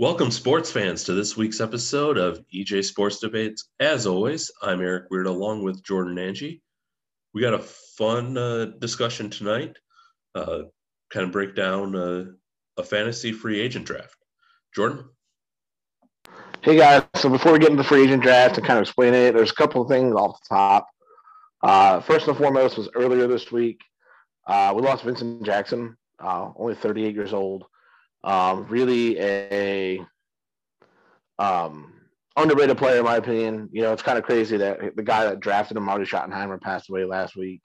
Welcome, sports fans, to this week's episode of EJ Sports Debates. As always, I'm Eric Weird along with Jordan Angie. We got a fun uh, discussion tonight, uh, kind of break down uh, a fantasy free agent draft. Jordan? Hey guys, so before we get into the free agent draft and kind of explain it, there's a couple of things off the top. Uh, first and foremost was earlier this week, uh, we lost Vincent Jackson, uh, only 38 years old. Um, really a um, underrated player, in my opinion. You know, it's kind of crazy that the guy that drafted him, Marty Schottenheimer, passed away last week.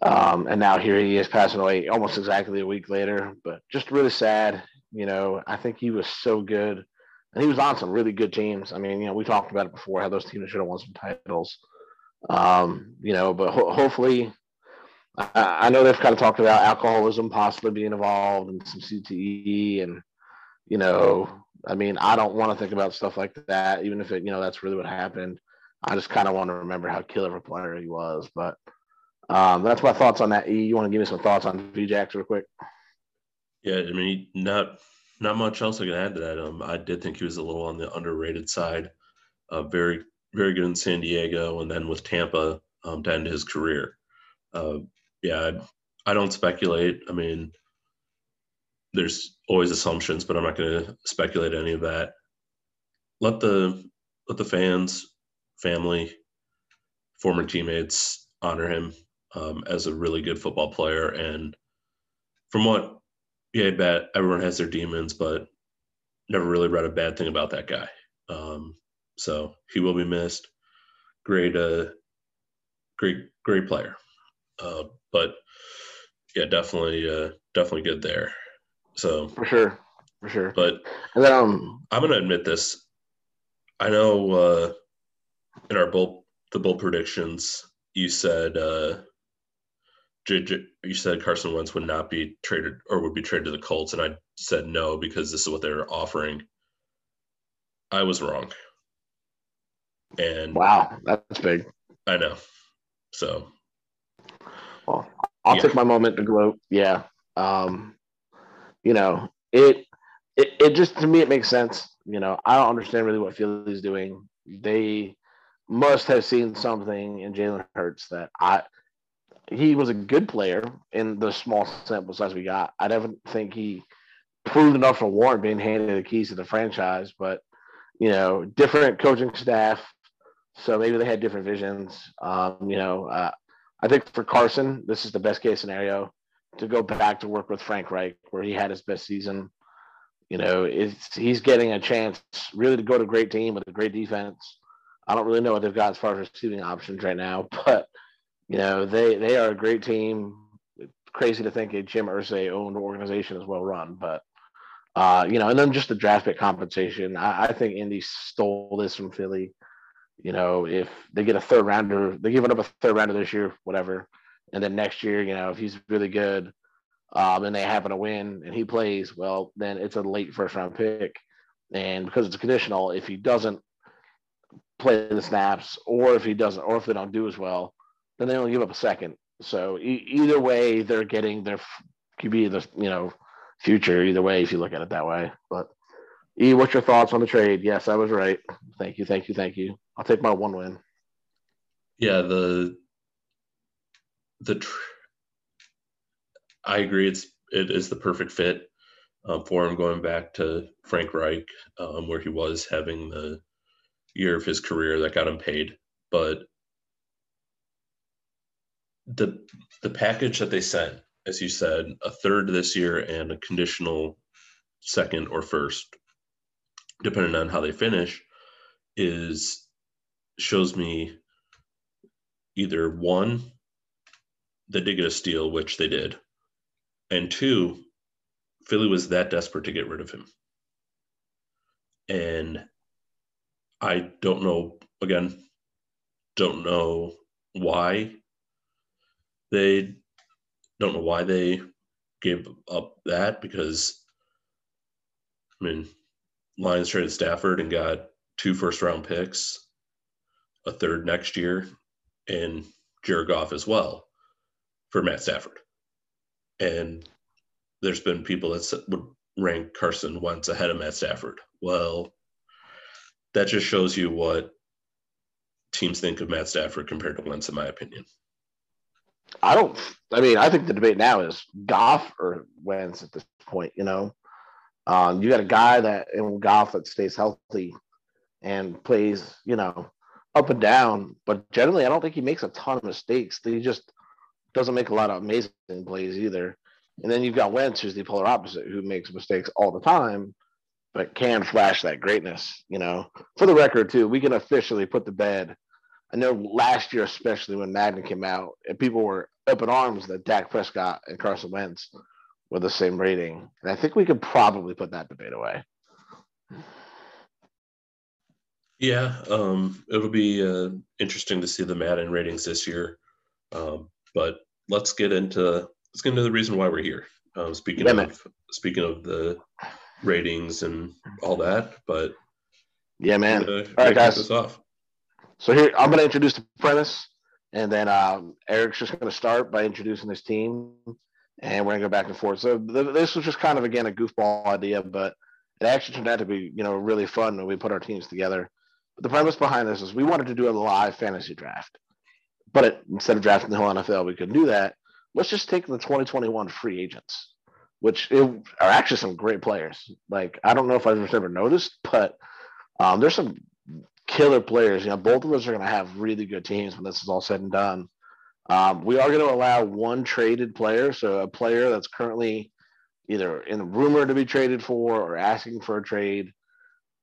Um, and now here he is passing away almost exactly a week later. But just really sad. You know, I think he was so good. And he was on some really good teams. I mean, you know, we talked about it before how those teams should have won some titles. Um, you know, but ho- hopefully I, know they've kind of talked about alcoholism possibly being involved and some CTE and you know, I mean, I don't want to think about stuff like that, even if it, you know, that's really what happened. I just kind of want to remember how killer of a player he was. But um, that's my thoughts on that. E, you want to give me some thoughts on VJax real quick? Yeah, I mean, not not much else I can add to that. Um, I did think he was a little on the underrated side. Uh, very very good in San Diego, and then with Tampa um, to end his career. Uh, yeah, I, don't speculate. I mean, there's always assumptions, but I'm not going to speculate any of that. Let the let the fans, family, former teammates honor him um, as a really good football player. And from what, yeah, I bet everyone has their demons, but never really read a bad thing about that guy. Um, so he will be missed. Great, uh, great, great player. Uh, but yeah, definitely, uh, definitely good there. So for sure, for sure. But and then, um, I'm gonna admit this. I know uh, in our bull the bull predictions, you said uh, you said Carson Wentz would not be traded or would be traded to the Colts, and I said no because this is what they're offering. I was wrong. And wow, that's big. I know. So well, I'll yeah. take my moment to gloat. Yeah. Um, you know, it, it it just to me it makes sense. You know, I don't understand really what Philly's doing. They must have seen something in Jalen Hurts that I he was a good player in the small sample size we got. I don't think he proved enough to warrant being handed the keys to the franchise, but you know, different coaching staff, so maybe they had different visions. Um, you know, uh, I think for Carson, this is the best case scenario to go back to work with Frank Reich, where he had his best season. You know, it's he's getting a chance really to go to a great team with a great defense. I don't really know what they've got as far as receiving options right now, but you know, they they are a great team. It's crazy to think a Jim Irsay owned organization is well run, but uh, you know, and then just the draft pick compensation. I, I think Indy stole this from Philly. You know, if they get a third rounder, they're giving up a third rounder this year, whatever. And then next year, you know, if he's really good, um, and they happen to win and he plays, well, then it's a late first round pick. And because it's conditional, if he doesn't play the snaps, or if he doesn't, or if they don't do as well, then they only give up a second. So e- either way, they're getting their QB the you know future. Either way, if you look at it that way. But E, what's your thoughts on the trade? Yes, I was right. Thank you, thank you, thank you. I'll take my one win. Yeah, the the tr- I agree. It's it is the perfect fit um, for him going back to Frank Reich, um, where he was having the year of his career that got him paid. But the the package that they sent, as you said, a third this year and a conditional second or first depending on how they finish, is shows me either one, they did get a steal, which they did, and two, Philly was that desperate to get rid of him. And I don't know, again, don't know why they don't know why they gave up that because I mean Lions traded Stafford and got two first round picks, a third next year, and Jared Goff as well for Matt Stafford. And there's been people that would rank Carson Wentz ahead of Matt Stafford. Well, that just shows you what teams think of Matt Stafford compared to Wentz, in my opinion. I don't. I mean, I think the debate now is Goff or Wentz at this point. You know, um, you got a guy that in Goff that stays healthy and plays, you know, up and down. But generally, I don't think he makes a ton of mistakes. He just doesn't make a lot of amazing plays either. And then you've got Wentz, who's the polar opposite, who makes mistakes all the time, but can flash that greatness. You know, for the record, too, we can officially put to bed. I know last year, especially when Madden came out, and people were up in arms that Dak Prescott and Carson Wentz were the same rating, and I think we could probably put that debate away. Yeah, um, it'll be uh, interesting to see the Madden ratings this year. Um, but let's get into let's get into the reason why we're here. Um, speaking yeah, of man. speaking of the ratings and all that, but yeah, man. All right, guys. So here I'm going to introduce the premise, and then um, Eric's just going to start by introducing his team, and we're to go back and forth. So th- this was just kind of again a goofball idea, but it actually turned out to be you know really fun when we put our teams together. But the premise behind this is we wanted to do a live fantasy draft. But it, instead of drafting the whole NFL, we couldn't do that. Let's just take the 2021 free agents, which it, are actually some great players. Like, I don't know if I've ever noticed, but um, there's some killer players. You know, both of us are to have really good teams when this is all said and done. Um, we are going to allow one traded player, so a player that's currently either in rumor to be traded for or asking for a trade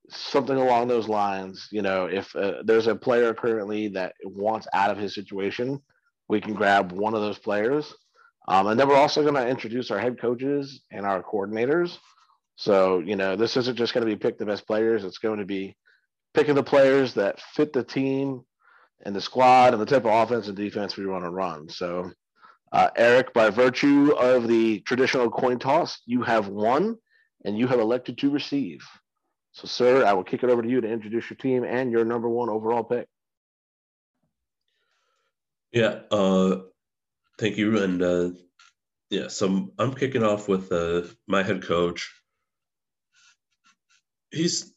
something along those lines. You know, if uh, there's a player currently that wants out of his situation, we can grab one of those players. Um, and then we're also going to introduce our head coaches and our coordinators. So, you know, this isn't just going to be pick the best players, it's going to be picking the players that fit the team and the squad and the type of offense and defense we want to run. So, uh, Eric, by virtue of the traditional coin toss, you have won and you have elected to receive. So, sir, I will kick it over to you to introduce your team and your number one overall pick. Yeah, uh, thank you. And uh, yeah, so I'm kicking off with uh, my head coach. He's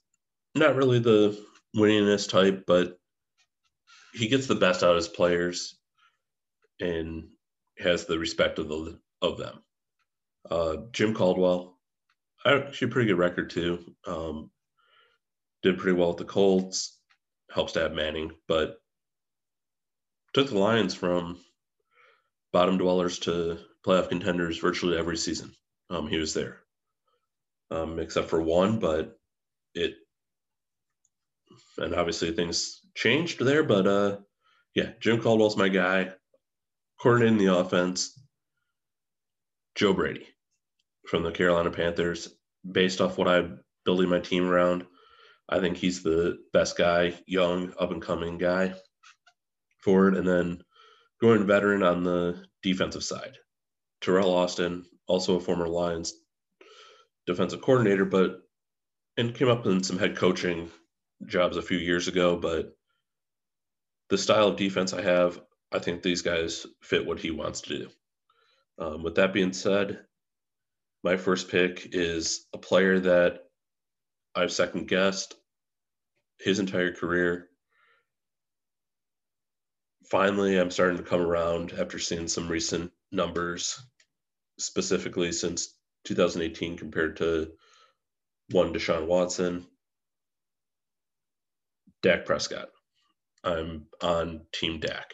not really the winningest type, but he gets the best out of his players and has the respect of the of them. Uh, Jim Caldwell, actually a pretty good record too. Um, did pretty well with the Colts, helps to have Manning, but took the Lions from bottom dwellers to playoff contenders virtually every season. Um, he was there, um, except for one, but it, and obviously things changed there, but uh, yeah, Jim Caldwell's my guy, coordinating the offense. Joe Brady from the Carolina Panthers, based off what I'm building my team around. I think he's the best guy, young, up and coming guy forward. And then going veteran on the defensive side. Teryl Austin, also a former Lions defensive coordinator, but and came up in some head coaching jobs a few years ago. But the style of defense I have, I think these guys fit what he wants to do. Um, with that being said, my first pick is a player that I've second guessed his entire career. Finally, I'm starting to come around after seeing some recent numbers, specifically since 2018 compared to one Deshaun Watson. Dak Prescott. I'm on Team Dak.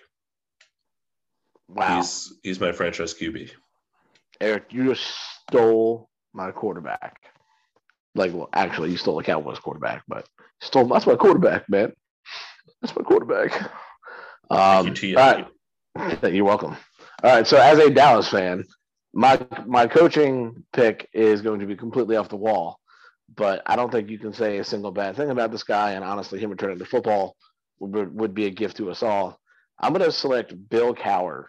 Wow. He's he's my franchise QB. Eric, you just stole my quarterback like well, actually, you stole the Cowboys quarterback, but stole that's my quarterback, man. That's my quarterback. Um, Thank you, all right. You're welcome. All right. So, as a Dallas fan, my my coaching pick is going to be completely off the wall, but I don't think you can say a single bad thing about this guy. And honestly, him returning to football would, would be a gift to us all. I'm going to select Bill Cowher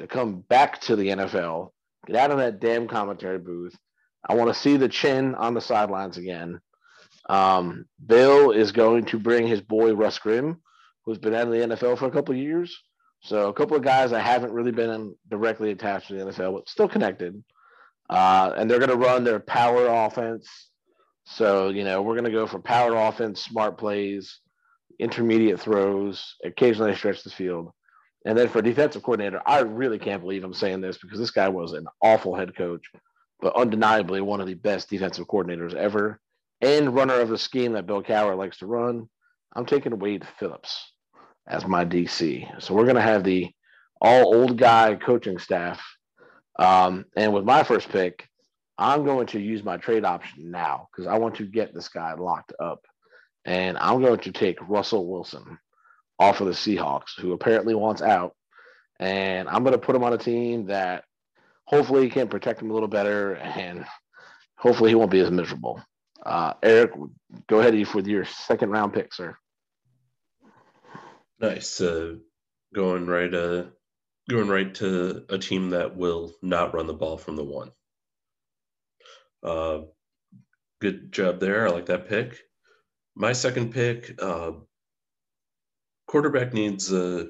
to come back to the NFL, get out of that damn commentary booth, I want to see the chin on the sidelines again. Um, Bill is going to bring his boy Russ Grimm, who's been out of the NFL for a couple years. So a couple of guys that haven't really been directly attached to the NFL, but still connected. Uh, and they're going to run their power offense. So, you know, we're going to go for power offense, smart plays, intermediate throws, occasionally stretch the field. And then for defensive coordinator, I really can't believe I'm saying this because this guy was an awful head coach, but undeniably one of the best defensive coordinators ever and runner of the scheme that Bill Cowher likes to run. I'm taking Wade Phillips as my DC. So we're going to have the all old guy coaching staff. Um, and with my first pick, I'm going to use my trade option now because I want to get this guy locked up. And I'm going to take Russell Wilson off of the Seahawks, who apparently wants out. And I'm going to put him on a team that hopefully can protect him a little better and hopefully he won't be as miserable. Uh, Eric, go ahead with your second round pick, sir. Nice. Uh, going right, uh, going right to a team that will not run the ball from the one. Uh, good job there. I like that pick. My second pick, uh, quarterback needs uh,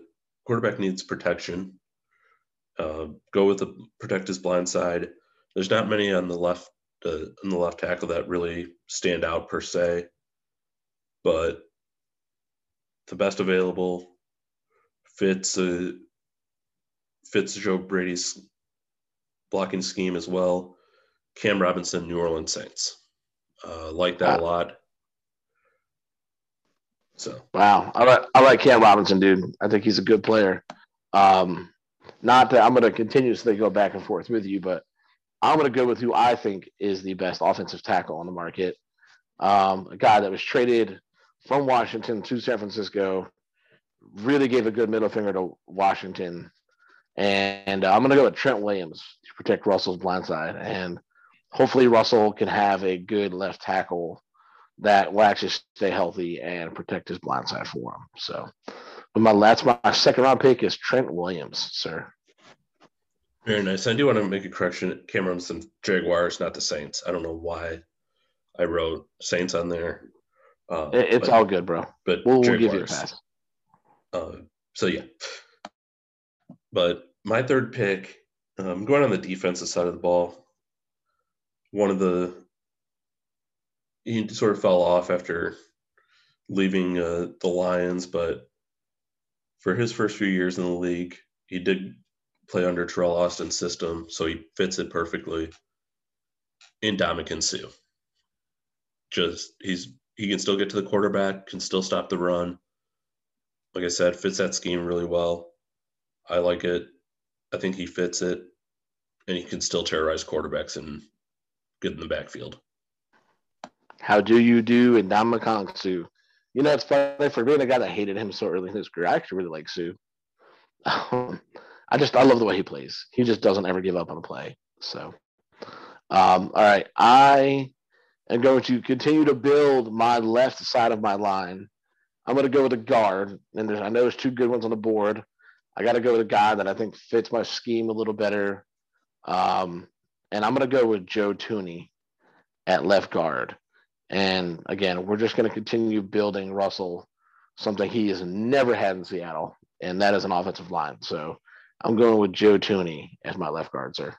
quarterback needs protection. Uh, go with the protect his blind side. There's not many on the left uh, on the left tackle that really stand out per se, but the best available fits uh, fits Joe Brady's blocking scheme as well. Cam Robinson, New Orleans Saints. Uh, like that a lot. So wow, I like I like Cam Robinson, dude. I think he's a good player. Um, not that I'm going to continuously go back and forth with you, but I'm going to go with who I think is the best offensive tackle on the market. Um, a guy that was traded from Washington to San Francisco, really gave a good middle finger to Washington. And uh, I'm going to go with Trent Williams to protect Russell's blind side. And hopefully, Russell can have a good left tackle that will actually stay healthy and protect his blind side for him. So, but my that's my second round pick is Trent Williams, sir. Very nice. I do want to make a correction. Cameron's and Jaguars, not the Saints. I don't know why I wrote Saints on there. Uh, it's but, all good, bro. But we'll, we'll give you a pass. Uh, so yeah. But my third pick, I'm um, going on the defensive side of the ball. One of the he sort of fell off after leaving uh, the Lions, but for his first few years in the league, he did play under Teryl Austin's system, so he fits it perfectly. In Ndamukong Suh. just he's he can still get to the quarterback, can still stop the run. Like I said, fits that scheme really well. I like it. I think he fits it, and he can still terrorize quarterbacks and get in the backfield. How do you do in Ndamukong Suh? You know, it's funny for being a guy that hated him so early in his career. I actually really like Suh. Um, I just I love the way he plays. He just doesn't ever give up on a play. So, um, all right, I am going to continue to build my left side of my line. I'm going to go with a guard, and I know there's two good ones on the board. I got to go with a guy that I think fits my scheme a little better, um, and I'm going to go with Joe Thuney at left guard. And again, we're just going to continue building Russell, something he has never had in Seattle, and that is an offensive line. So I'm going with Joe Thuney as my left guard, sir.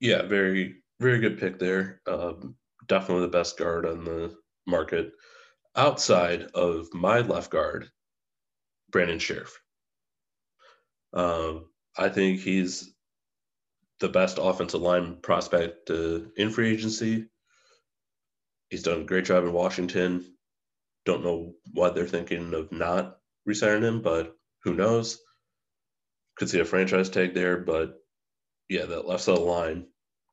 Yeah, very, very good pick there. Um, definitely the best guard on the market. Outside of my left guard, Brandon Scherff. Um, I think he's the best offensive line prospect uh, in free agency. He's done a great job in Washington. Don't know why they're thinking of not resigning him, but who knows? Could see a franchise tag there, but yeah, that left side line.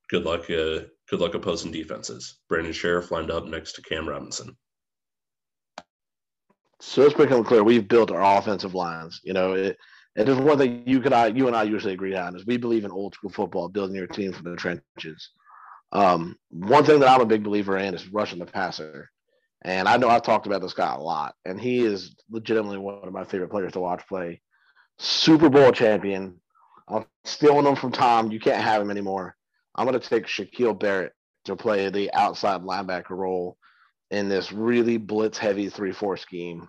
Good luck. Uh, good luck opposing defenses. Brandon Scherff lined up next to Cam Robinson. So let's become clear. We've built our offensive lines. You know, it, and there's one thing you could I, you and I usually agree on is we believe in old school football, building your team from the trenches. Um, one thing that I'm a big believer in is rushing the passer. And I know I've talked about this guy a lot, and he is legitimately one of my favorite players to watch play. Super Bowl champion. I'm stealing him from Tom. You can't have him anymore. I'm going to take Shaquille Barrett to play the outside linebacker role in this really blitz heavy 3 4 scheme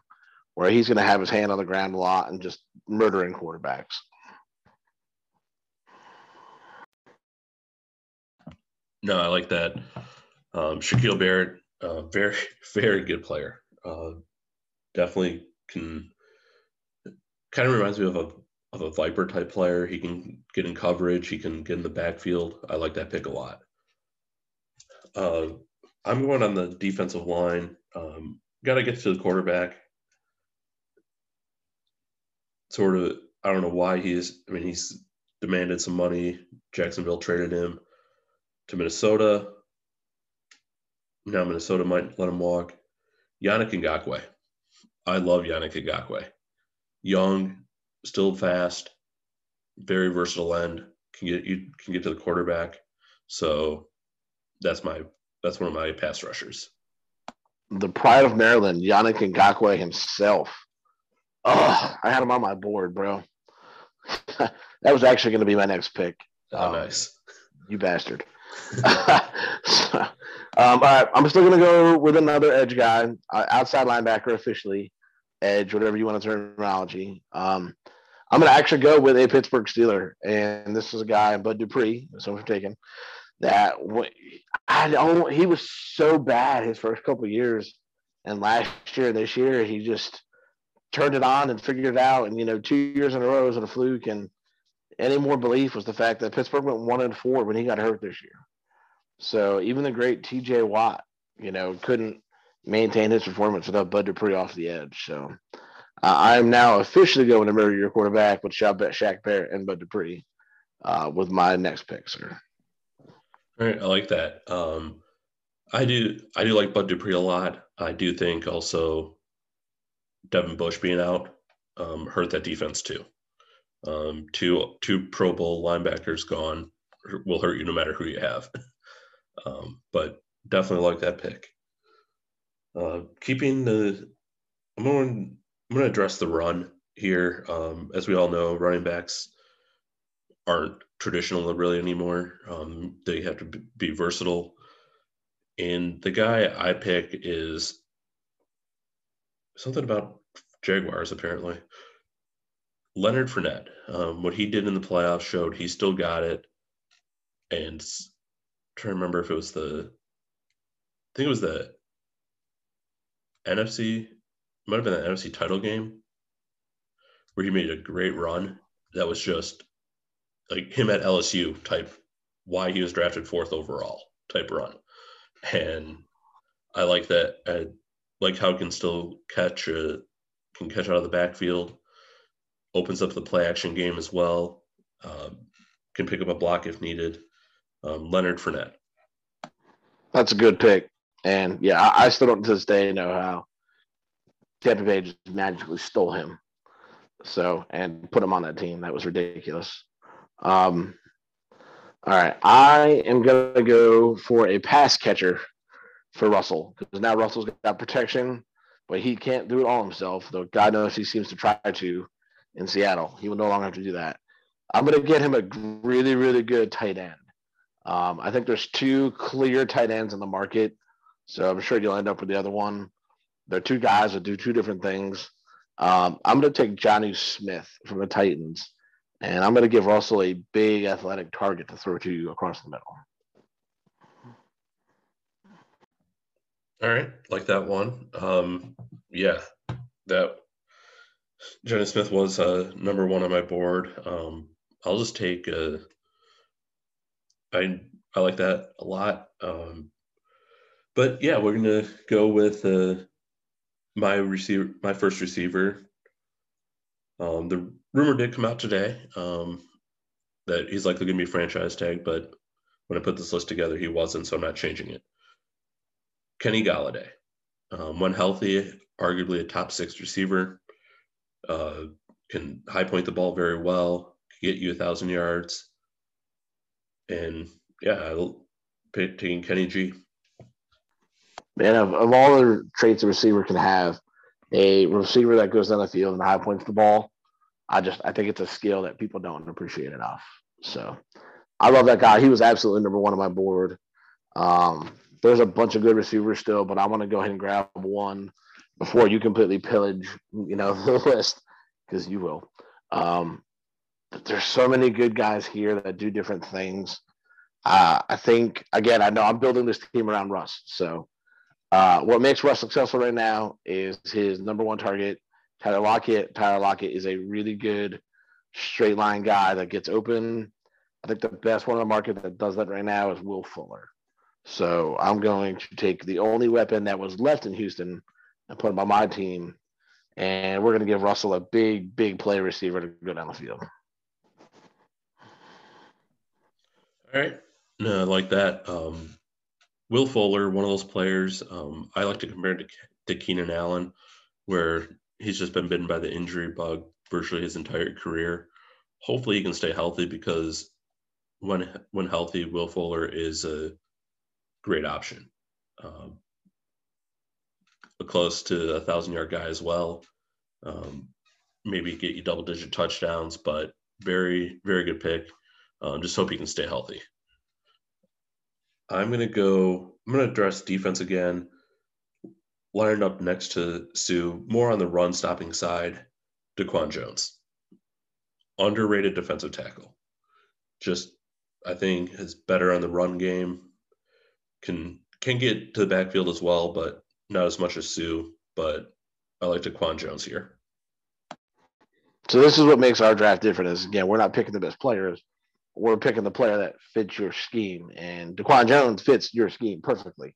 where he's going to have his hand on the ground a lot and just murdering quarterbacks. No, I like that. Um, Shaquille Barrett, uh, very, very good player. Uh, definitely can kind of reminds me of a of a viper type player. He can get in coverage. He can get in the backfield. I like that pick a lot. Uh, I'm going on the defensive line. Um, Got to get to the quarterback. Sort of, I don't know why he's. I mean, he's demanded some money. Jacksonville traded him to Minnesota. Now Minnesota might let him walk. Yannick Ngakoue. I love Yannick Ngakoue. Young, still fast, very versatile end. Can get you can get to the quarterback. So that's my that's one of my pass rushers. The pride of Maryland, Yannick Ngakoue himself. Oh, I had him on my board, bro. that was actually going to be my next pick. Oh, um, nice. You bastard. so, um, all right, I'm still going to go with another edge guy, uh, outside linebacker officially, edge, whatever you want to terminology. Um, I'm going to actually go with a Pittsburgh Steeler, and this is a guy, Bud Dupree, so for taking that. I don't. He was so bad his first couple years, and last year, this year, he just turned it on and figured it out. And you know, two years in a row was a fluke. And any more belief was the fact that Pittsburgh went one and four when he got hurt this year. So even the great T.J. Watt, you know, couldn't maintain his performance without Bud Dupree off the edge. So uh, I'm now officially going to murder your quarterback with Shaq Barrett and Bud Dupree uh, with my next pick, sir. All right, I like that. Um, I do. I do like Bud Dupree a lot. I do think also Devin Bush being out um, hurt that defense too. Um, two two Pro Bowl linebackers gone will hurt you no matter who you have. um, but definitely like that pick. Uh, keeping the, I'm going. I'm going to address the run here. Um, as we all know, running backs aren't traditional really anymore. Um, they have to be versatile. And the guy I pick is something about Jaguars, apparently. Leonard Fournette. Um, what he did in the playoffs showed he still got it. And I'm trying to remember if it was the, I think it was the NFC, might have been the NFC title game where he made a great run that was just like him at LSU type, why he was drafted fourth overall type run. And I like that. I like how can still catch a, can catch out of the backfield, opens up the play action game as well, um, can pick up a block if needed. Um, Leonard Fournette. That's a good pick. And yeah, I, I still don't to this day know how Tampa just magically stole him. So, and put him on that team. That was ridiculous. Um, all right, I am gonna go for a pass catcher for Russell because now Russell's got protection, but he can't do it all himself. Though God knows he seems to try to in Seattle. He will no longer have to do that. I'm gonna get him a really, really good tight end. Um, I think there's two clear tight ends in the market, so I'm sure you'll end up with the other one. There are two guys that do two different things. Um, I'm going to take Jonnu Smith from the Titans. And I'm going to give Russell a big athletic target to throw to across the middle. All right, like that one. Um, yeah, that Jonnu Smith was uh, number one on my board. Um, I'll just take. Uh, I I like that a lot. Um, but yeah, we're gonna go with uh, my receiver, my first receiver. Um, the rumor did come out today um, that he's likely to be franchise tag, but when I put this list together, he wasn't, so I'm not changing it. Kenny Golladay, um, when healthy, arguably a top six receiver, uh, can high point the ball very well, get you a thousand yards, and yeah, taking Kenny G. Man, of, of all the traits a receiver can have, a receiver that goes down the field and high points the ball, I just I think it's a skill that people don't appreciate enough. So I love that guy. He was absolutely number one on my board. Um, there's a bunch of good receivers still, but I want to go ahead and grab one before you completely pillage, you know, the list because you will. Um, there's so many good guys here that do different things. uh, I think again, I know I'm building this team around Russ. So uh, what makes Russ successful right now is his number one target, Tyler Lockett. Tyler Lockett is a really good straight line guy that gets open. I think the best one on the market that does that right now is Will Fuller. So I'm going to take the only weapon that was left in Houston and put him on my team. And we're going to give Russell a big, big play receiver to go down the field. All right. No, I like that. Um, Will Fuller, one of those players, um, I like to compare to, to Keenan Allen, where he's just been bitten by the injury bug virtually his entire career. Hopefully, he can stay healthy because when when healthy, Will Fuller is a great option. Um, close to a thousand yard guy as well. Um, maybe get you double digit touchdowns, but very, very good pick. Um, just hope he can stay healthy. I'm going to go, I'm going to address defense again, lined up next to Suh, more on the run stopping side, DaQuan Jones. Underrated defensive tackle. Just, I think, is better on the run game, can can get to the backfield as well, but not as much as Suh. But I like DaQuan Jones here. So this is what makes our draft different. Is again, we're not picking the best players. We're picking the player that fits your scheme, and DaQuan Jones fits your scheme perfectly.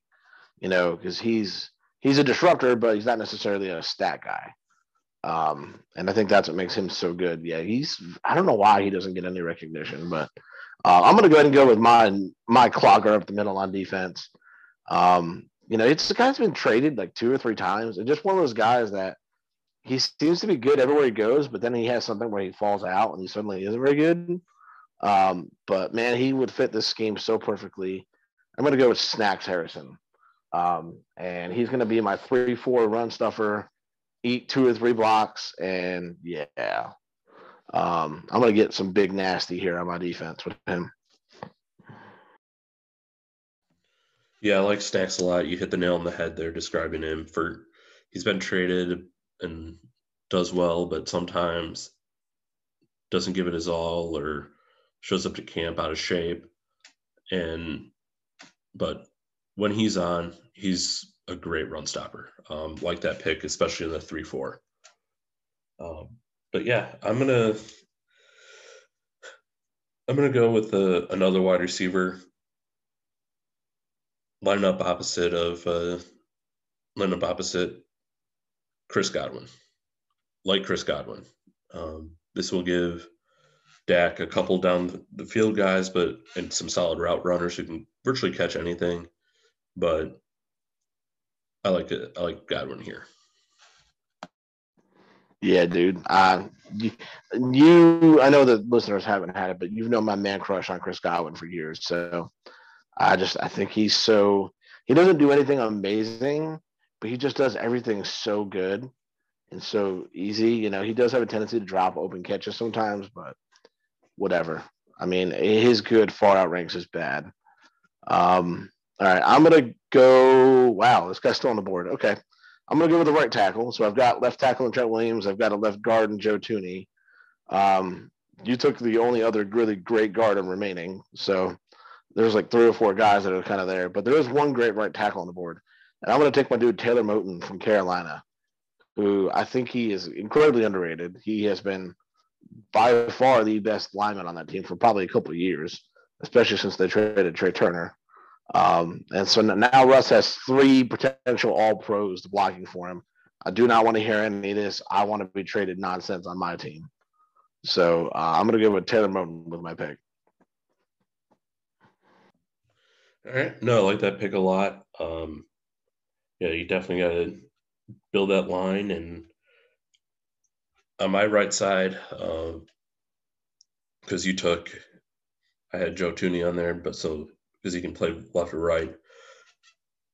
You know, because he's he's a disruptor, but he's not necessarily a stat guy. Um, and I think that's what makes him so good. Yeah, he's I don't know why he doesn't get any recognition, but uh, I'm gonna go ahead and go with my my clogger up the middle on defense. Um, you know, it's the guy's been traded like two or three times, and just one of those guys that he seems to be good everywhere he goes, but then he has something where he falls out and he suddenly isn't very good. Um, but man, he would fit this scheme so perfectly. I'm gonna go with Snacks Harrison. Um, and he's gonna be my three four run stuffer, eat two or three blocks, and yeah. Um, I'm gonna get some big nasty here on my defense with him. Yeah, I like Snacks a lot. You hit the nail on the head there describing him for he's been traded and does well, but sometimes doesn't give it his all or shows up to camp out of shape. And but when he's on, he's a great run stopper. Um, like that pick, especially in the three four. Um, but yeah, I'm gonna I'm gonna go with a, uh, another wide receiver line up opposite of uh, line up opposite Chris Godwin, like Chris Godwin. Um, this will give Dak a couple down the field guys, but and some solid route runners who can virtually catch anything. But I like it. I like Godwin here. Yeah, dude. Uh, you, you, I know the listeners haven't had it, but you've known my man crush on Chris Godwin for years. So I just I think he's so he doesn't do anything amazing, but he just does everything so good and so easy. You know, he does have a tendency to drop open catches sometimes, but whatever. I mean, his good far outranks his bad. Um, all right, I'm gonna go. Wow, this guy's still on the board. Okay, I'm gonna go with the right tackle. So I've got left tackle and Trent Williams. I've got a left guard and Joe Thuney. Um, you took the only other really great guard remaining. So there's like three or four guys that are kind of there, but there is one great right tackle on the board. And I'm going to take my dude Taylor Moton from Carolina, who I think he is incredibly underrated. He has been by far the best lineman on that team for probably a couple years, especially since they traded Trai Turner. Um, and so now Russ has three potential All Pros blocking for him. I do not want to hear any of this. I want to be traded nonsense on my team. So uh, I'm going to go with Taylor Moton with my pick. All right. No, I like that pick a lot. Um, yeah, you definitely got to build that line. And on my right side, because um, you took, I had Joe Thuney on there, but so because he can play left or right.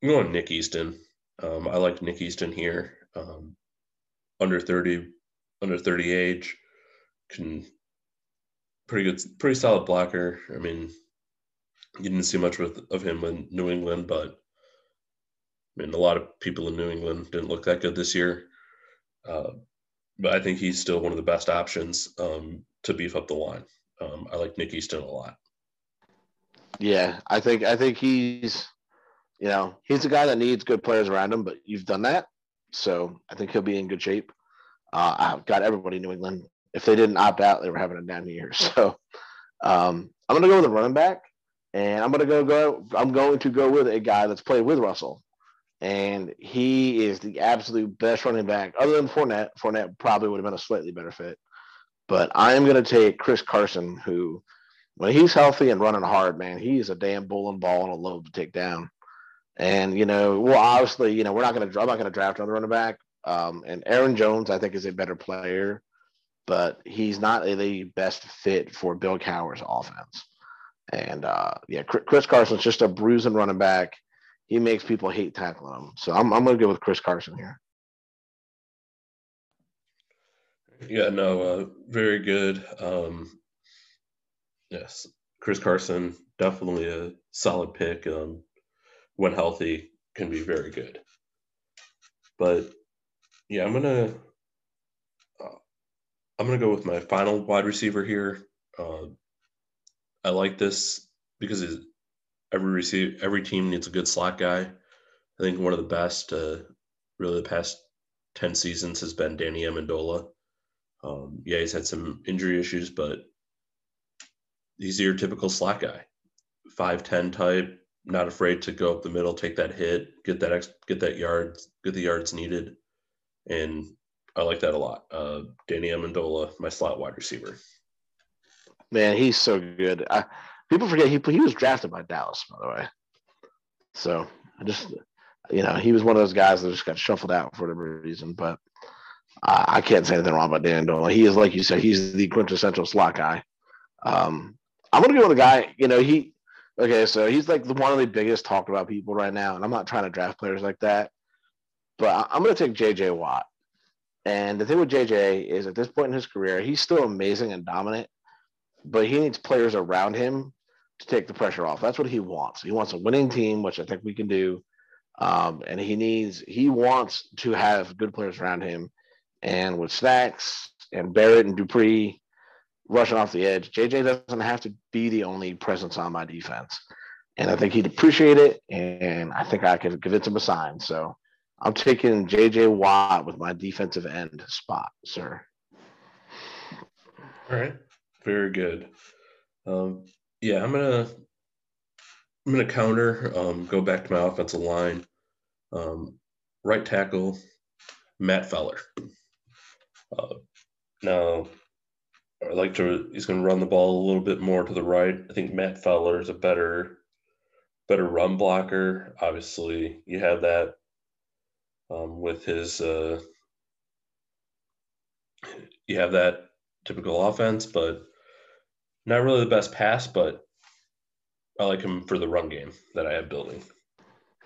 I'm going Nick Easton. Um, I like Nick Easton here. Um, under 30, under 30 age, can pretty good, pretty solid blocker. I mean, you didn't see much with, of him in New England, but I mean, a lot of people in New England didn't look that good this year. Uh, but I think he's still one of the best options um, to beef up the line. Um, I like Nick Easton a lot. Yeah, I think I think he's, you know, he's a guy that needs good players around him. But you've done that, so I think he'll be in good shape. Uh, I've got everybody in New England. If they didn't opt out, they were having a down year. So um, I'm going to go with a running back, and I'm going to go go. I'm going to go with a guy that's played with Russell, and he is the absolute best running back other than Fournette. Fournette probably would have been a slightly better fit, but I am going to take Chris Carson, who when he's healthy and running hard, man, he's a damn bull and ball and a load to take down. And you know, well, obviously, you know, we're not going to. I'm not going to draft another running back. Um, and Aaron Jones, I think, is a better player, but he's not the best fit for Bill Cowher's offense. And uh, yeah, Chris Carson's just a bruising running back. He makes people hate tackling him. So I'm, I'm going to go with Chris Carson here. Yeah, no, uh, very good. Um, yes, Chris Carson, definitely a solid pick. Um, when healthy, can be very good. But yeah, I'm gonna uh, I'm gonna go with my final wide receiver here. Uh, I like this because every receive every team needs a good slot guy. I think one of the best, uh, really the past ten seasons has been Danny Amendola. Um, yeah, he's had some injury issues, but he's your typical slot guy, five ten type, not afraid to go up the middle, take that hit, get that ex- get that yards, get the yards needed and I like that a lot. Uh, Danny Amendola, my slot wide receiver. Man, he's so good. I, people forget he he was drafted by Dallas, by the way. So I just, you know, he was one of those guys that just got shuffled out for whatever reason. But I, can't say anything wrong about Amendola. He is, like you said, he's the quintessential slot guy. Um, I'm gonna go with a guy. You know, he okay, so he's like the, one of the biggest talked about people right now, and I'm not trying to draft players like that. But I'm to take JJ Watt. And the thing with JJ is at this point in his career, he's still amazing and dominant, but he needs players around him to take the pressure off. That's what he wants. He wants a winning team, which I think we can do. Um, and he needs, he wants to have good players around him. And with Snacks and Barrett and Dupree rushing off the edge, JJ doesn't have to be the only presence on my defense. And I think he'd appreciate it. And I think I could convince him a sign. So I'm taking JJ Watt with my defensive end spot, sir. All right. Very good. Um, yeah, I'm gonna I'm gonna counter, um, go back to my offensive line. Um, right tackle, Matt Feiler. Uh, now, I like to. He's going to run the ball a little bit more to the right. I think Matt Feiler is a better, better run blocker. Obviously, you have that um, with his. Uh, you have that typical offense, but not really the best pass. But I like him for the run game that I have building.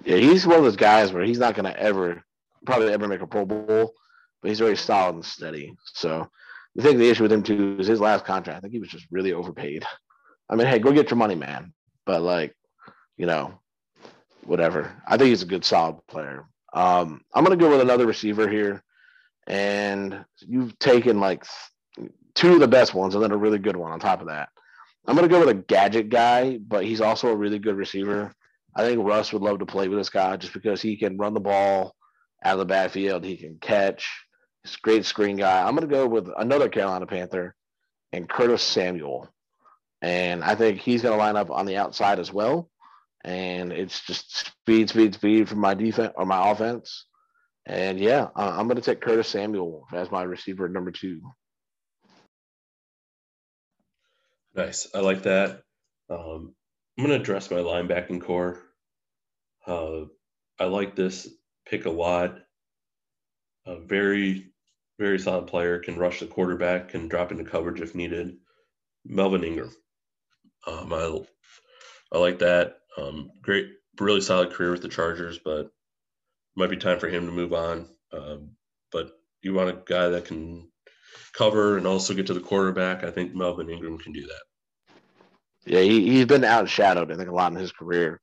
Yeah, he's one of those guys where he's not going to ever, probably ever make a Pro Bowl, but he's very solid and steady. So I think the issue with him too is his last contract. I think he was just really overpaid. I mean, hey, go get your money, man. But like, you know, whatever. I think he's a good, solid player. Um, I'm to go with another receiver here. And you've taken like two of the best ones and then a really good one on top of that. I'm to go with a gadget guy, but he's also a really good receiver. I think Russ would love to play with this guy just because he can run the ball out of the backfield. He can catch. Great screen guy. I'm going to go with another Carolina Panther and Curtis Samuel. And I think he's going to line up on the outside as well and it's just speed, speed, speed from my defense or my offense. And yeah, I'm going to take Curtis Samuel as my receiver number two. Nice. I like that. Um, I'm going to address my linebacking core. Uh, I like this pick a lot. Very, very solid player can rush the quarterback, can drop into coverage if needed. Melvin Ingram. Um, I, I like that. Um, great, really solid career with the Chargers, but might be time for him to move on. Um, but you want a guy that can cover and also get to the quarterback. I think Melvin Ingram can do that. Yeah, he, he's been outshadowed, I think, a lot in his career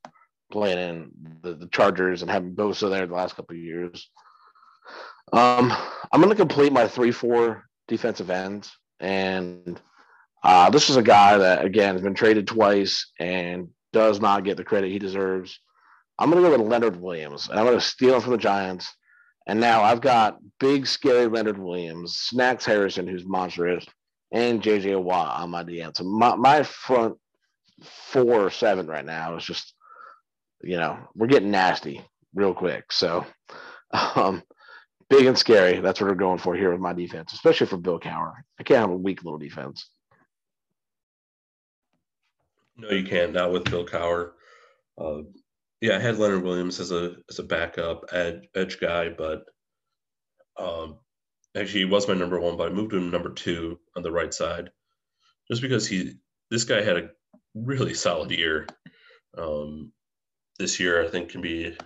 playing in the, the Chargers and having Bosa there the last couple of years. Um, I'm going to complete my 3 4 defensive ends. And uh, this is a guy that, again, has been traded twice and does not get the credit he deserves. I'm going to go with Leonard Williams, and I'm going to steal him from the Giants. And now I've got big, scary Leonard Williams, Snacks Harrison, who's monstrous, and JJ Watt on my DM. So my, my front four or seven right now is just, you know, we're getting nasty real quick. So um, big and scary. That's what we're going for here with my defense, especially for Bill Cowher. I can't have a weak little defense. No, you can't. Not with Bill Cowher. Uh, yeah, I had Leonard Williams as a as a backup edge, edge guy, but um, actually he was my number one, but I moved him number two on the right side, just because he this guy had a really solid year. Um, this year, I think, can be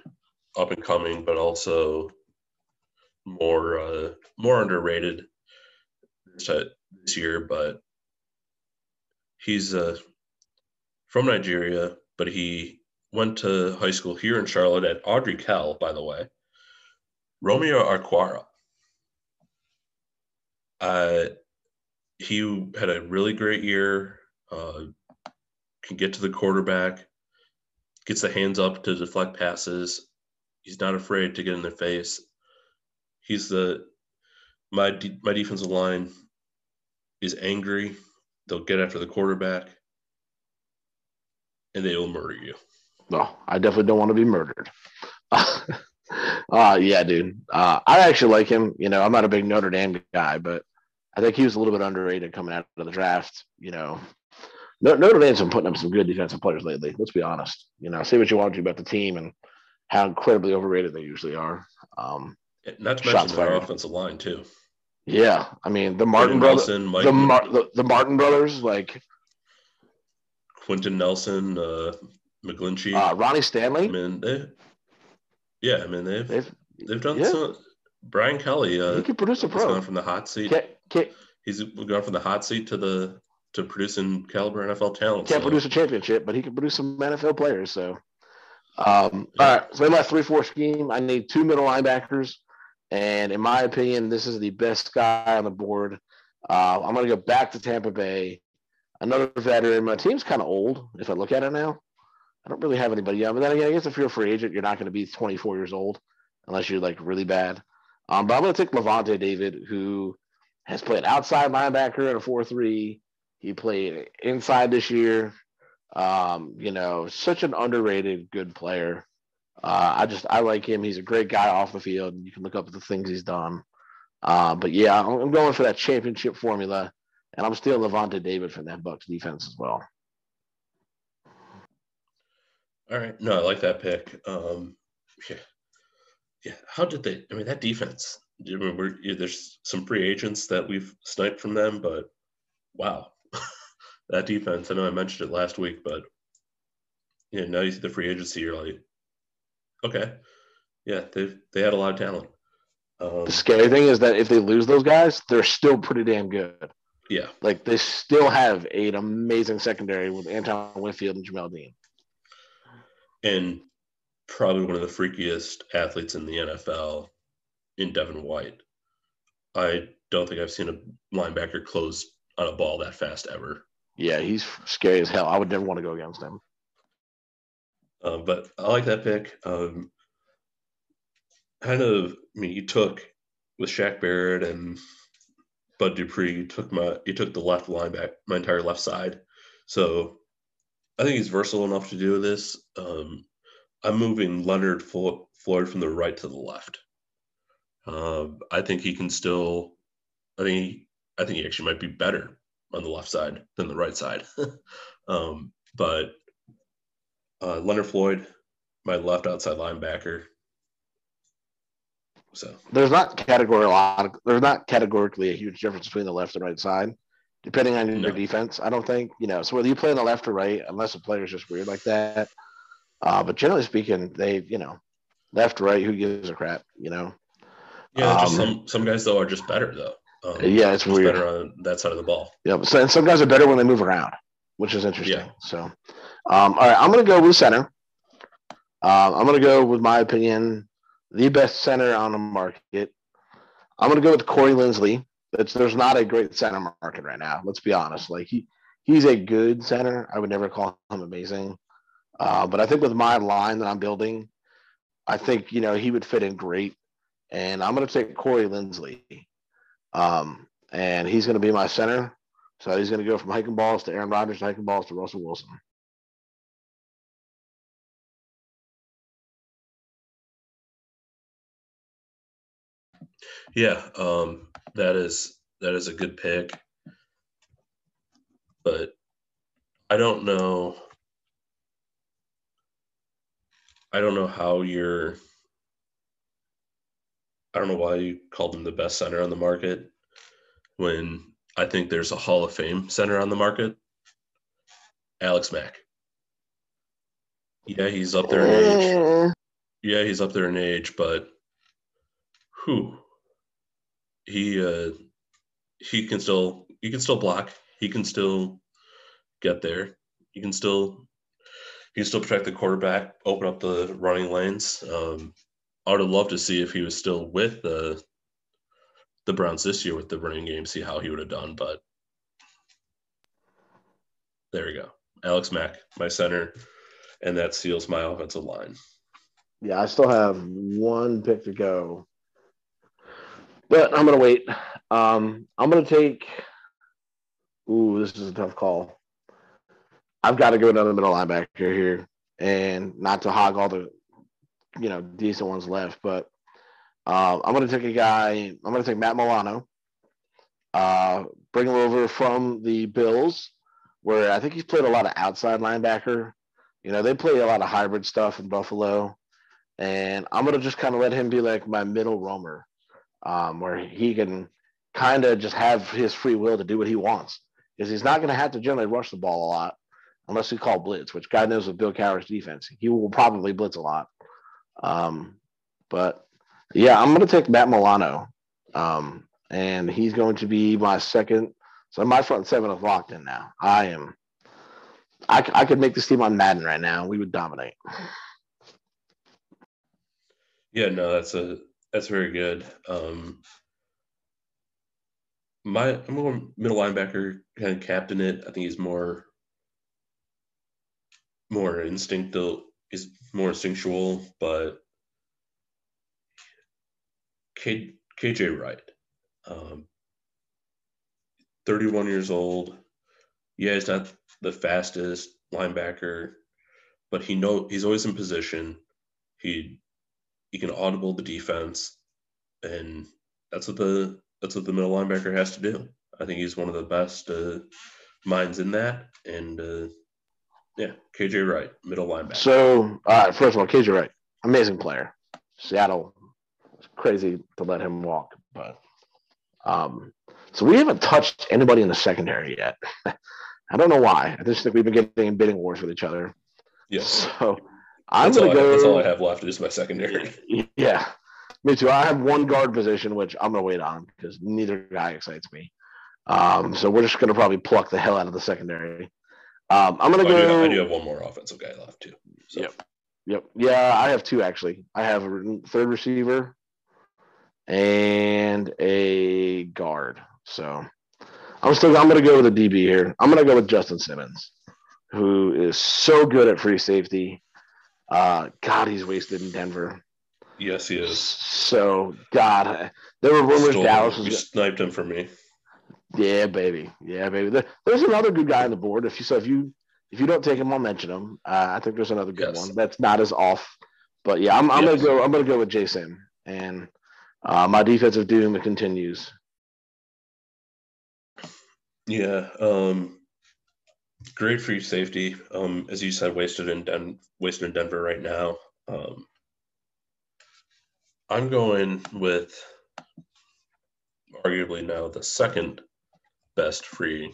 up and coming, but also more uh, more underrated this year. But he's uh, from Nigeria, but he went to high school here in Charlotte at Ardrey Kell, by the way. Romeo Okwara. Uh, he had a really great year. Uh, can get to the quarterback, gets the hands up to deflect passes. He's not afraid to get in their face. He's the my my defensive line is angry. They'll get after the quarterback, and they will murder you. No, I definitely don't want to be murdered. uh yeah, dude. Uh, I actually like him. You know, I'm not a big Notre Dame guy, but I think he was a little bit underrated coming out of the draft. You know, Notre Dame's been putting up some good defensive players lately. Let's be honest. You know, say what you want to about the team and how incredibly overrated they usually are. Um, Not to mention their offensive line too. Yeah, I mean the Martin brothers, the, Mar- the, the Martin brothers, like Quenton Nelson, uh, McGlinchey, uh, Ronnie Stanley. I mean, they, yeah, I mean they've they've, they've done yeah. some. Brian Kelly, uh, he can produce a pro. He's gone from the hot seat. Can't, can't, he's gone from the hot seat to the to producing caliber NFL talent. Can't so. produce a championship, but he can produce some NFL players. So, um, yeah. all right. So in my three-four scheme, I need two middle linebackers, and in my opinion, this is the best guy on the board. Uh, I'm going to go back to Tampa Bay. Another veteran. My team's kind of old. If I look at it now, I don't really have anybody young. But then again, I guess if you're a free agent, you're not going to be 24 years old unless you're like really bad. Um, but I'm going to take Lavonte David, who has played outside linebacker in a 4 3. He played inside this year. Um, you know, such an underrated good player. Uh, I just I like him. He's a great guy off the field. You can look up the things he's done. Uh, but yeah, I'm going for that championship formula, and I'm still Lavonte David from that Bucks defense as well. All right, no, I like that pick. Um, yeah, yeah. How did they? I mean, that defense. I mean, we're, there's some free agents that we've sniped from them, but wow, that defense. I know I mentioned it last week, but yeah, now you see the free agency. You're like, okay, yeah, they they had a lot of talent. Um, the scary thing is that if they lose those guys, they're still pretty damn good. Yeah, like they still have an amazing secondary with Antoine Winfield and Jamel Dean, and probably one of the freakiest athletes in the NFL in Devin White. I don't think I've seen a linebacker close on a ball that fast ever. Yeah, he's scary as hell. I would never want to go against him. Uh, but I like that pick. Um, kind of, I mean, you took with Shaq Barrett and Bud Dupree, you took my, you took the left linebacker, my entire left side. So I think he's versatile enough to do this. Um, I'm moving Leonard Floyd from the right to the left. Um, I think he can still. I think he, I think he actually might be better on the left side than the right side. um, but uh, Leonard Floyd, my left outside linebacker. So there's not category a lot. there's not categorically a huge difference between the left and right side, depending on your no. defense. I don't think you know. So whether you play on the left or right, unless a player is just weird like that. Uh, but generally speaking, they you know, left right, who gives a crap, you know. Yeah, um, some some guys though are just better though. Um, yeah, it's weird. Better on that side of the ball. Yeah, so, and some guys are better when they move around, which is interesting. Yeah. So, um, all right, I'm going to go with center. Uh, I'm going to go with my opinion, the best center on the market. I'm going to go with Corey Linsley. It's, there's not a great center market right now. Let's be honest. Like he, he's a good center. I would never call him amazing. Uh, but I think with my line that I'm building, I think you know he would fit in great. And I'm going to take Corey Linsley, um, and he's going to be my center. So he's going to go from hiking balls to Aaron Rodgers, hiking balls to Russell Wilson. Yeah, um, that is that is a good pick, but I don't know. I don't know how you're. I don't know why you called him the best center on the market when I think there's a Hall of Fame center on the market. Alex Mack. Yeah, he's up there in age. Eh. Yeah, he's up there in age, but who he uh he can still he can still block. He can still get there. He can still he can still protect the quarterback, open up the running lanes. Um, I would have loved to see if he was still with the the Browns this year with the running game, see how he would have done. But there we go. Alex Mack, my center, and that seals my offensive line. Yeah, I still have one pick to go. But I'm gonna wait. Um, I'm gonna take ooh, this is a tough call. I've got to go another middle linebacker here, and not to hog all the, you know, decent ones left, but uh, I'm to take a guy. I'm to take Matt Milano. Uh, bring him over from the Bills, where I think he's played a lot of outside linebacker. You know, they play a lot of hybrid stuff in Buffalo, and I'm to just kind of let him be like my middle roamer, um, where he can kind of just have his free will to do what he wants because he's not going to have to generally rush the ball a lot unless we call blitz, which God knows with Bill Cowher's defense, he will probably blitz a lot. Um, but yeah, I'm going to take Matt Milano, um, and he's going to be my second. So my front seven is locked in now. I am. I, I could make this team on Madden right now. We would dominate. Yeah, no, that's a that's very good. Um, my I'm middle linebacker kind of captain it. I think he's more more instinctual. Is more instinctual, but K, KJ Wright, um, 31 years old. Yeah, he's not the fastest linebacker, but he know he's always in position. He he can audible the defense, and that's what the that's what the middle linebacker has to do. I think he's one of the best uh, minds in that, and uh, yeah, KJ Wright, middle linebacker. So, uh, first of all, KJ Wright, amazing player. Seattle crazy to let him walk. But um, so we haven't touched anybody in the secondary yet. I don't know why. I just think we've been getting in bidding wars with each other. Yes. So I'm going to go. that's all I have left is my secondary. Yeah. Me too. I have one guard position, which I'm going to wait on because neither guy excites me. Um, so we're just going to probably pluck the hell out of the secondary. Um, I'm going to oh, go. I do, have one more offensive guy left too. So. Yep. Yep. Yeah, I have two actually. I have a third receiver and a guard. So I'm still I'm gonna go with a DB here. I'm gonna go with Justin Simmons, who is so good at free safety. Uh, God, he's wasted in Denver. Yes, he is. So God, there were rumors Stole Dallas was you sniped him for me. Yeah, baby. Yeah, baby. There, there's another good guy on the board. If you so if you if you don't take him, I'll mention him. Uh, I think there's another good yes. one that's not as off. But yeah, I'm, I'm yes. gonna go. I'm gonna go with Jason and uh, my defensive doom continues. Yeah, um, great free safety. Um, as you said, wasted in Den- wasted in Denver right now. Um, I'm going with arguably now the second best free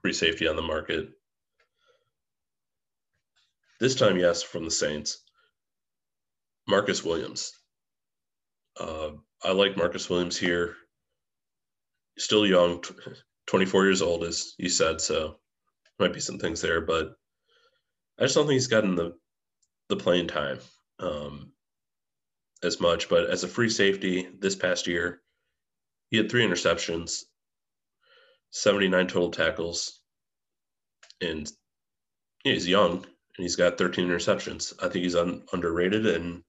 free safety on the market. This time, yes, from the Saints. Marcus Williams. Uh, I like Marcus Williams here. Still young, 24 years old, as you said, so might be some things there, but I just don't think he's gotten the the playing time um, as much. But as a free safety this past year, he had three interceptions, 79 total tackles, and he's young. and he's got 13 interceptions. I think he's un- underrated and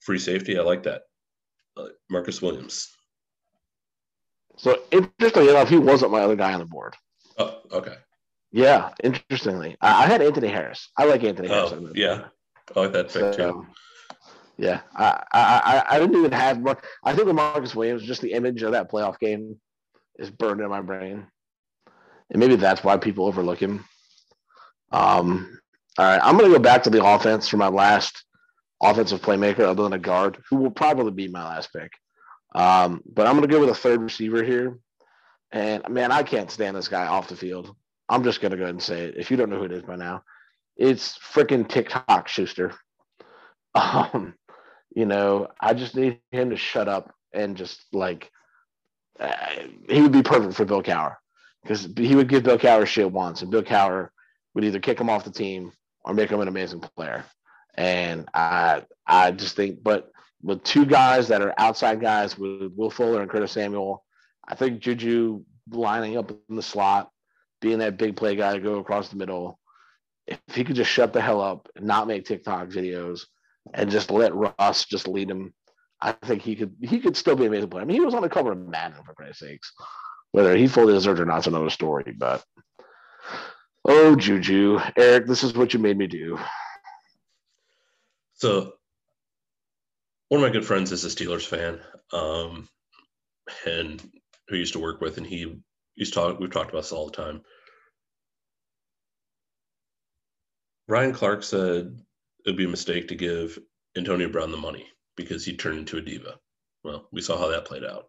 free safety. I like that. Uh, Marcus Williams. So interestingly enough, he wasn't my other guy on the board. Oh, okay. Yeah, interestingly, I, I had Anthony Harris. I like Anthony Harris. Oh, yeah, I like that pick so, too. Yeah, I, I I didn't even have much. I think with Marcus Williams, just the image of that playoff game is burned in my brain, and maybe that's why people overlook him. Um, all right, I'm going to go back to the offense for my last offensive playmaker, other than a guard, who will probably be my last pick. Um, but I'm going to go with a third receiver here, and man, I can't stand this guy off the field. I'm just going to go ahead and say it. If you don't know who it is by now, it's freaking TikTok Schuster. Um, you know, I just need him to shut up and just like uh, he would be perfect for Bill Cowher because he would give Bill Cowher shit once, and Bill Cowher would either kick him off the team or make him an amazing player. And I I just think, but with two guys that are outside guys with Will Fuller and Curtis Samuel, I think Juju lining up in the slot, being that big play guy to go across the middle, if he could just shut the hell up and not make TikTok videos and just let Russ just lead him, I think he could he could still be an amazing player. I mean, he was on the cover of Madden for Christ's sakes. Whether he fully deserved or not is another story. But oh, Juju, Eric, this is what you made me do. So, one of my good friends is a Steelers fan, um, and who used to work with, and he used to talk. We've talked about this all the time. Ryan Clark said it'd be a mistake to give Antonio Brown the money because he turned into a diva. Well, we saw how that played out.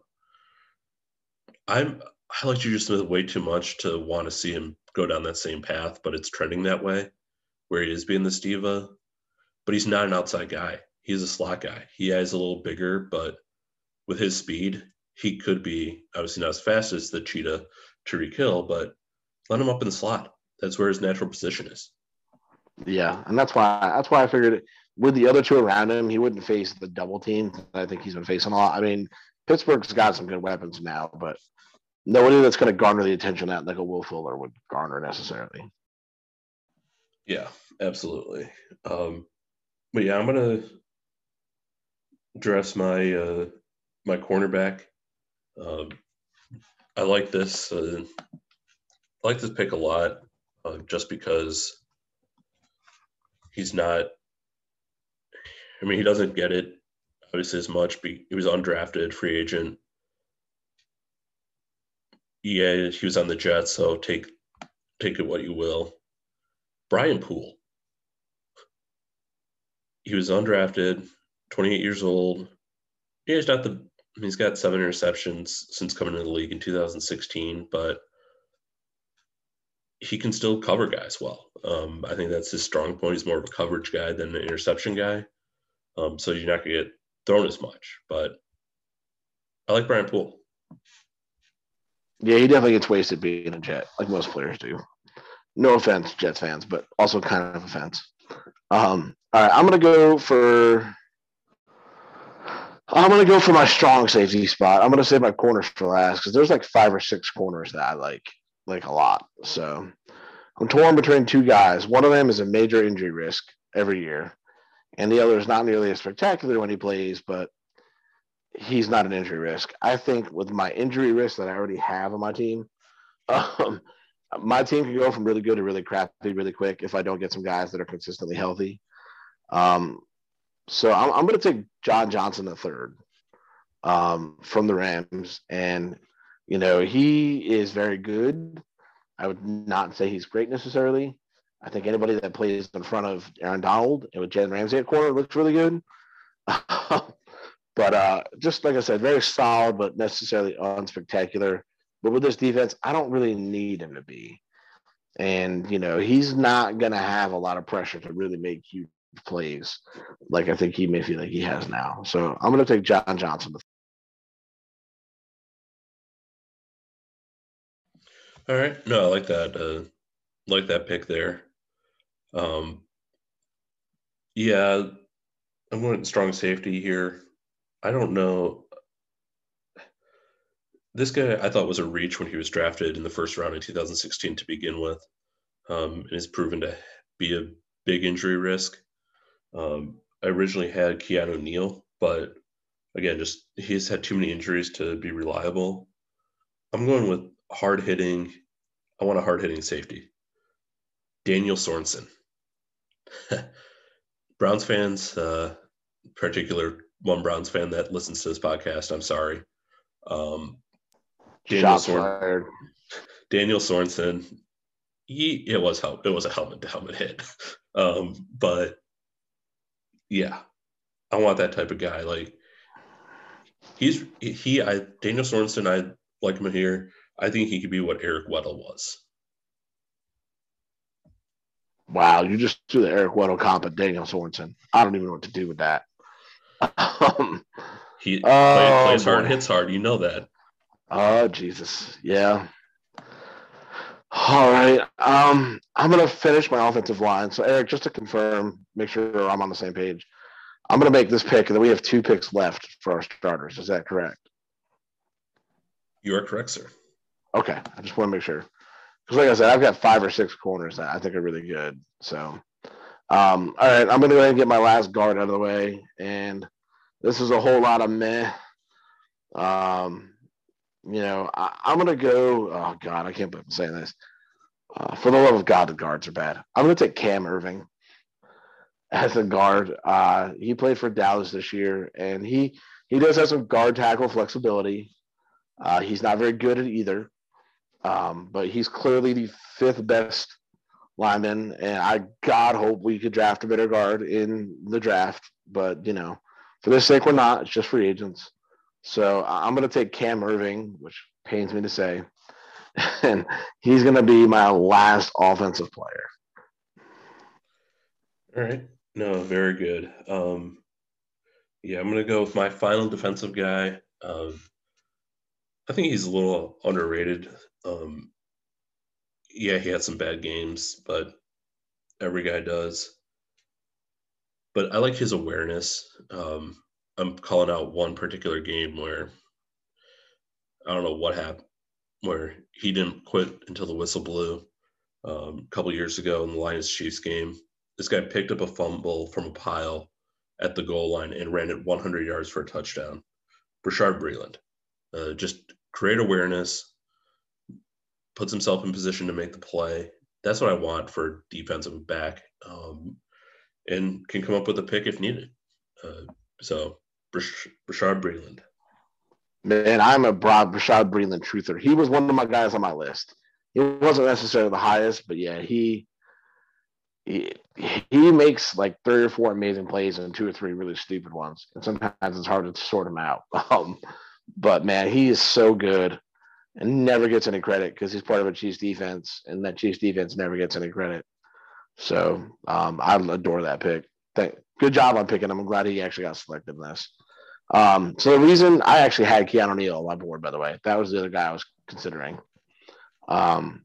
I'm I like Juju Smith way too much to want to see him go down that same path, but it's trending that way, where he is being this diva. But he's not an outside guy. He's a slot guy. He is a little bigger, but with his speed, he could be obviously not as fast as the cheetah Tyreek Hill, but let him up in the slot. That's where his natural position is. Yeah, and that's why that's why I figured with the other two around him, he wouldn't face the double team. I think he's been facing a lot. I mean, Pittsburgh's got some good weapons now, but nobody that's going to garner the attention that like a Will Fuller would garner necessarily. Yeah, absolutely. Um, but yeah, I'm gonna dress my uh, my cornerback. Um, I like this. Uh, I like this pick a lot, uh, just because he's not. I mean, he doesn't get it obviously as much. But he was undrafted, free agent. Yeah, he was on the Jets, so take take it what you will. Brian Poole. He was undrafted, 28 years old. Yeah, he's not the. He's got seven interceptions since coming into the league in 2016, but he can still cover guys well. Um, I think that's his strong point. He's more of a coverage guy than an interception guy. Um, so you're not going to get thrown as much. But I like Brian Poole. Yeah, he definitely gets wasted being a Jet, like most players do. No offense, Jets fans, but also kind of offense. Um, all right, I'm gonna go for. I'm gonna go for my strong safety spot. I'm gonna save my corners for last because there's like five or six corners that I like like a lot. So I'm torn between two guys. One of them is a major injury risk every year, and the other is not nearly as spectacular when he plays, but he's not an injury risk. I think with my injury risk that I already have on my team, um, my team can go from really good to really crappy really quick if I don't get some guys that are consistently healthy. Um, so I'm, I'm going to take John Johnson the third um, from the Rams, and you know, he is very good. I would not say he's great necessarily. I think anybody that plays in front of Aaron Donald and with Jalen Ramsey at corner looks really good. but uh, just like I said, very solid, but necessarily unspectacular. But with this defense, I don't really need him to be. And, you know, he's not going to have a lot of pressure to really make huge plays like I think he may feel like he has now. So I'm going to take John Johnson, All right. No, I like that. Uh, like that pick there. Um, yeah, I'm going strong safety here. I don't know. This guy I thought was a reach when he was drafted in the first round in 2016 to begin with, um, and has proven to be a big injury risk. Um, I originally had Keanu Neal, but again, just he's had too many injuries to be reliable. I'm going with hard hitting. I want a hard hitting safety. Daniel Sorensen. Browns fans, uh, particular one Browns fan that listens to this podcast, I'm sorry. Um, Daniel, Soren- Daniel Sorensen, he it was help it was a helmet to helmet hit, um, but yeah, I want that type of guy. Like he's he I Daniel Sorensen, I like him here. I think he could be what Eric Weddle was. Wow, you just threw the Eric Weddle comp at Daniel Sorensen. I don't even know what to do with that. um, he oh, plays hard, hits hard. You know that. Oh Jesus, yeah. All right. Um, I'm gonna finish my offensive line. So Eric, just to confirm, make sure I'm on the same page. I'm gonna make this pick, and then we have two picks left for our starters. Is that correct? You are correct, sir. Okay, I just want to make sure because, like I said, I've got five or six corners that I think are really good. So, um, all right, I'm gonna go ahead and get my last guard out of the way, and this is a whole lot of meh. Um, you know, I, am gonna go. Oh God, I can't believe I'm saying this. Uh, for the love of God, the guards are bad. I'm gonna take Cam Erving as a guard. Uh, he played for Dallas this year, and he he does have some guard tackle flexibility. Uh, he's not very good at either, um, but he's clearly the fifth best lineman. And I God hope we could draft a better guard in the draft, but you know, for this sake, we're not. It's just free agents. So I'm going to take Cam Erving, which pains me to say, and he's going to be my last offensive player. All right. No, very good. Um, yeah, I'm going to go with my final defensive guy. Um, I think he's a little underrated. Um, yeah, he had some bad games, but every guy does. But I like his awareness. Um, I'm calling out one particular game where I don't know what happened, where he didn't quit until the whistle blew. Um, a couple years ago in the Lions Chiefs game, this guy picked up a fumble from a pile at the goal line and ran it 100 yards for a touchdown. Bashaud Breeland, uh, just great awareness, puts himself in position to make the play. That's what I want for defensive back, um, and can come up with a pick if needed. Uh, so Bashaud Breeland. Man, I'm a broad Bashaud Breeland truther. He was one of my guys on my list. He wasn't necessarily the highest, but yeah, he he, he makes like three or four amazing plays and two or three really stupid ones. And sometimes it's hard to sort them out. Um, but man, he is so good and never gets any credit because he's part of a Chiefs defense, and that Chiefs defense never gets any credit. So um, I adore that pick. Thank, good job on picking him. I'm glad he actually got selected in this. Um, so the reason I actually had Keanu Neal on my board, by the way, that was the other guy I was considering. Um,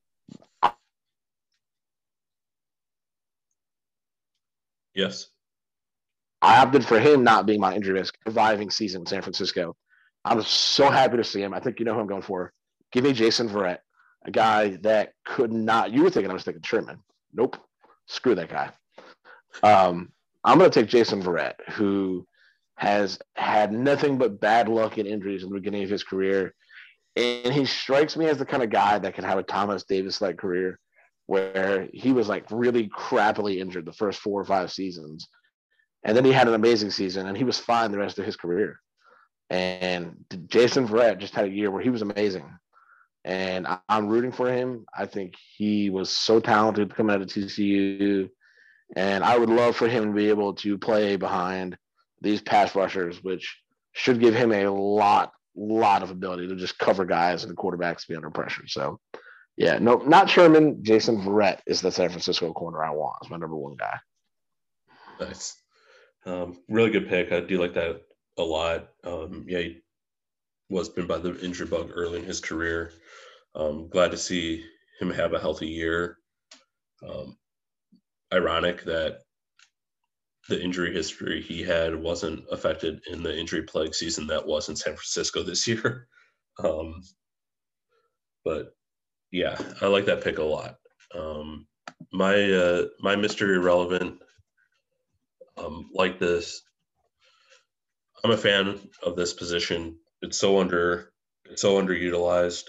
yes. I opted for him not being my injury risk, surviving season in San Francisco. I'm so happy to see him. I think you know who I'm going for. Give me Jason Verrett, a guy that could not. You were thinking I was thinking Sherman. Nope. Screw that guy. Um, I'm going to take Jason Verrett, who has had nothing but bad luck and injuries in the beginning of his career. And he strikes me as the kind of guy that can have a Thomas Davis like career where he was like really crappily injured the first four or five seasons. And then he had an amazing season and he was fine the rest of his career. And Jason Verrett just had a year where he was amazing. And I'm rooting for him. I think he was so talented coming out of TCU. And I would love for him to be able to play behind these pass rushers, which should give him a lot, lot of ability to just cover guys and the quarterbacks be under pressure. So, yeah, no, not Sherman. Jason Verrett is the San Francisco corner I want as my number one guy. Nice. Um, really good pick. I do like that a lot. Um, yeah, he was been by the injury bug early in his career. Um, glad to see him have a healthy year. Um, ironic that the injury history he had wasn't affected in the injury plague season that was in San Francisco this year. Um, but yeah, I like that pick a lot. Um, my uh, my Mister Irrelevant, um, like this. I'm a fan of this position. It's so under it's so underutilized.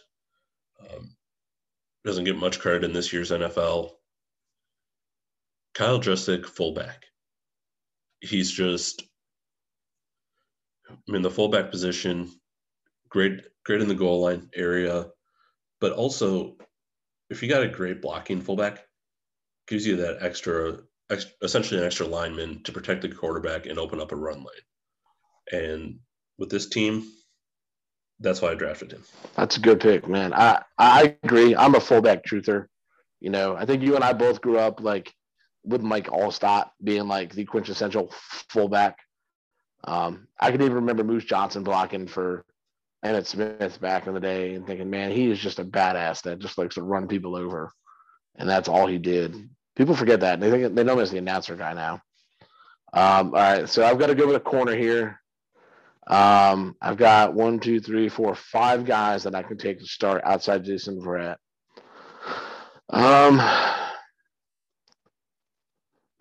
Um, doesn't get much credit in this year's NFL. Kyle Juszczyk, fullback. He's just, I mean, the fullback position, great, great in the goal line area, but also, if you got a great blocking fullback, gives you that extra, extra essentially an extra lineman to protect the quarterback and open up a run lane. And with this team, that's why I drafted him. That's a good pick, man. I I agree. I'm a fullback truther. You know, I think you and I both grew up like with Mike Alstott being like the quintessential fullback. Um, I can even remember Moose Johnston blocking for Emmitt Smith back in the day and thinking, man, he is just a badass that just likes to run people over. And that's all he did. People forget that. They think they know him as the announcer guy now. Um, all right, so I've got to go with a corner here. Um, I've got one, two, three, four, five guys that I can take to start outside Jason Verrett. Um,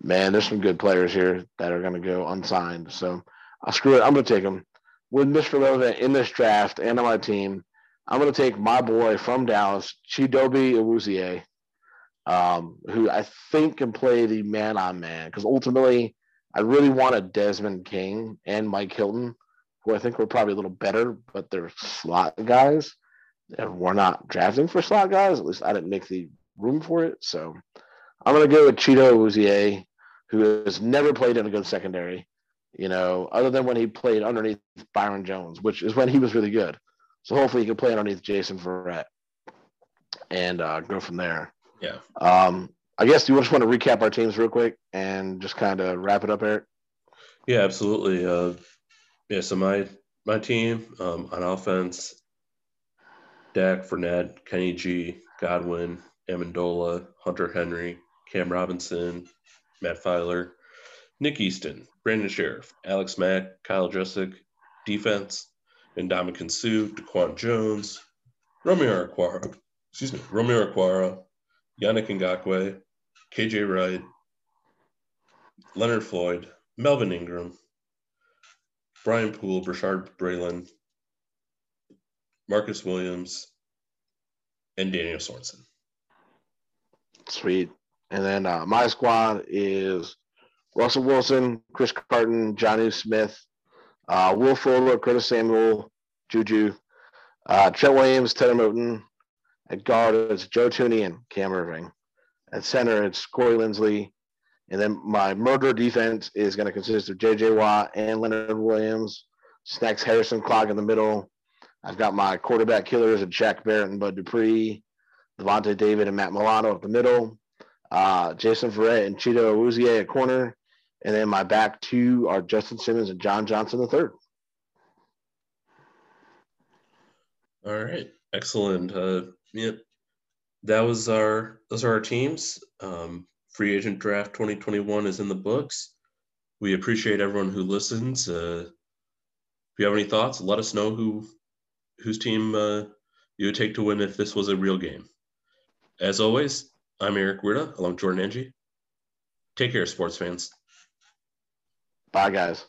man, there's some good players here that are going to go unsigned. So I'll screw it. I'm going to take them. With Mr. Relevant in this draft and on my team, I'm going to take my boy from Dallas, Chidobe Awuzie, um, who I think can play the man on man. Because ultimately, I really wanted Desmond King and Mike Hilton who I think were probably a little better, but they're slot guys. And we're not drafting for slot guys. At least I didn't make the room for it. So I'm going to go with Chido Awuzie, who has never played in a good secondary, you know, other than when he played underneath Byron Jones, which is when he was really good. So hopefully he can play underneath Jason Verrett and uh, go from there. Yeah. Um, I guess you just want to recap our teams real quick and just kind of wrap it up, Eric? Yeah, absolutely. Uh, yeah, so my my team um, on offense, Dak, Fournette, Kenny G, Godwin, Amendola, Hunter Henry, Cam Robinson, Matt Feiler, Nick Easton, Brandon Scherff, Alex Mack, Kyle Juszczyk, defense, Ndamukong Suh, Daquan Jones, Romeo Okwara, excuse me, Romeo Okwara, Yannick Ngakoue, KJ Wright, Leonard Floyd, Melvin Ingram, Brian Poole, Bashaud Breeland, Marcus Williams, and Daniel Sorensen. Sweet. And then uh, my squad is Russell Wilson, Chris Carson, Jonnu Smith, uh, Will Fuller, Curtis Samuel, Juju, uh, Trent Williams, Tanner Moton. At guard, it's Joe Thuney and Cam Erving. At center, it's Corey Linsley, and then my murder defense is going to consist of J.J. Watt and Leonard Williams. Snacks Harrison Clock in the middle. I've got my quarterback killers of Shaq Barrett and Bud Dupree, Lavonte David and Matt Milano up the middle, uh, Jason Verrett and Chido Awuzie at corner, and then my back two are Justin Simmons and John Johnson the third. All right, excellent. Uh, yeah, that was our those are our teams. Um, free agent draft 2021 is in the books. We appreciate everyone who listens. Uh, if you have any thoughts, let us know who whose team uh, you would take to win if this was a real game. As always, I'm Eric Weirda along with Jordan Angie. Take care, sports fans. Bye, guys.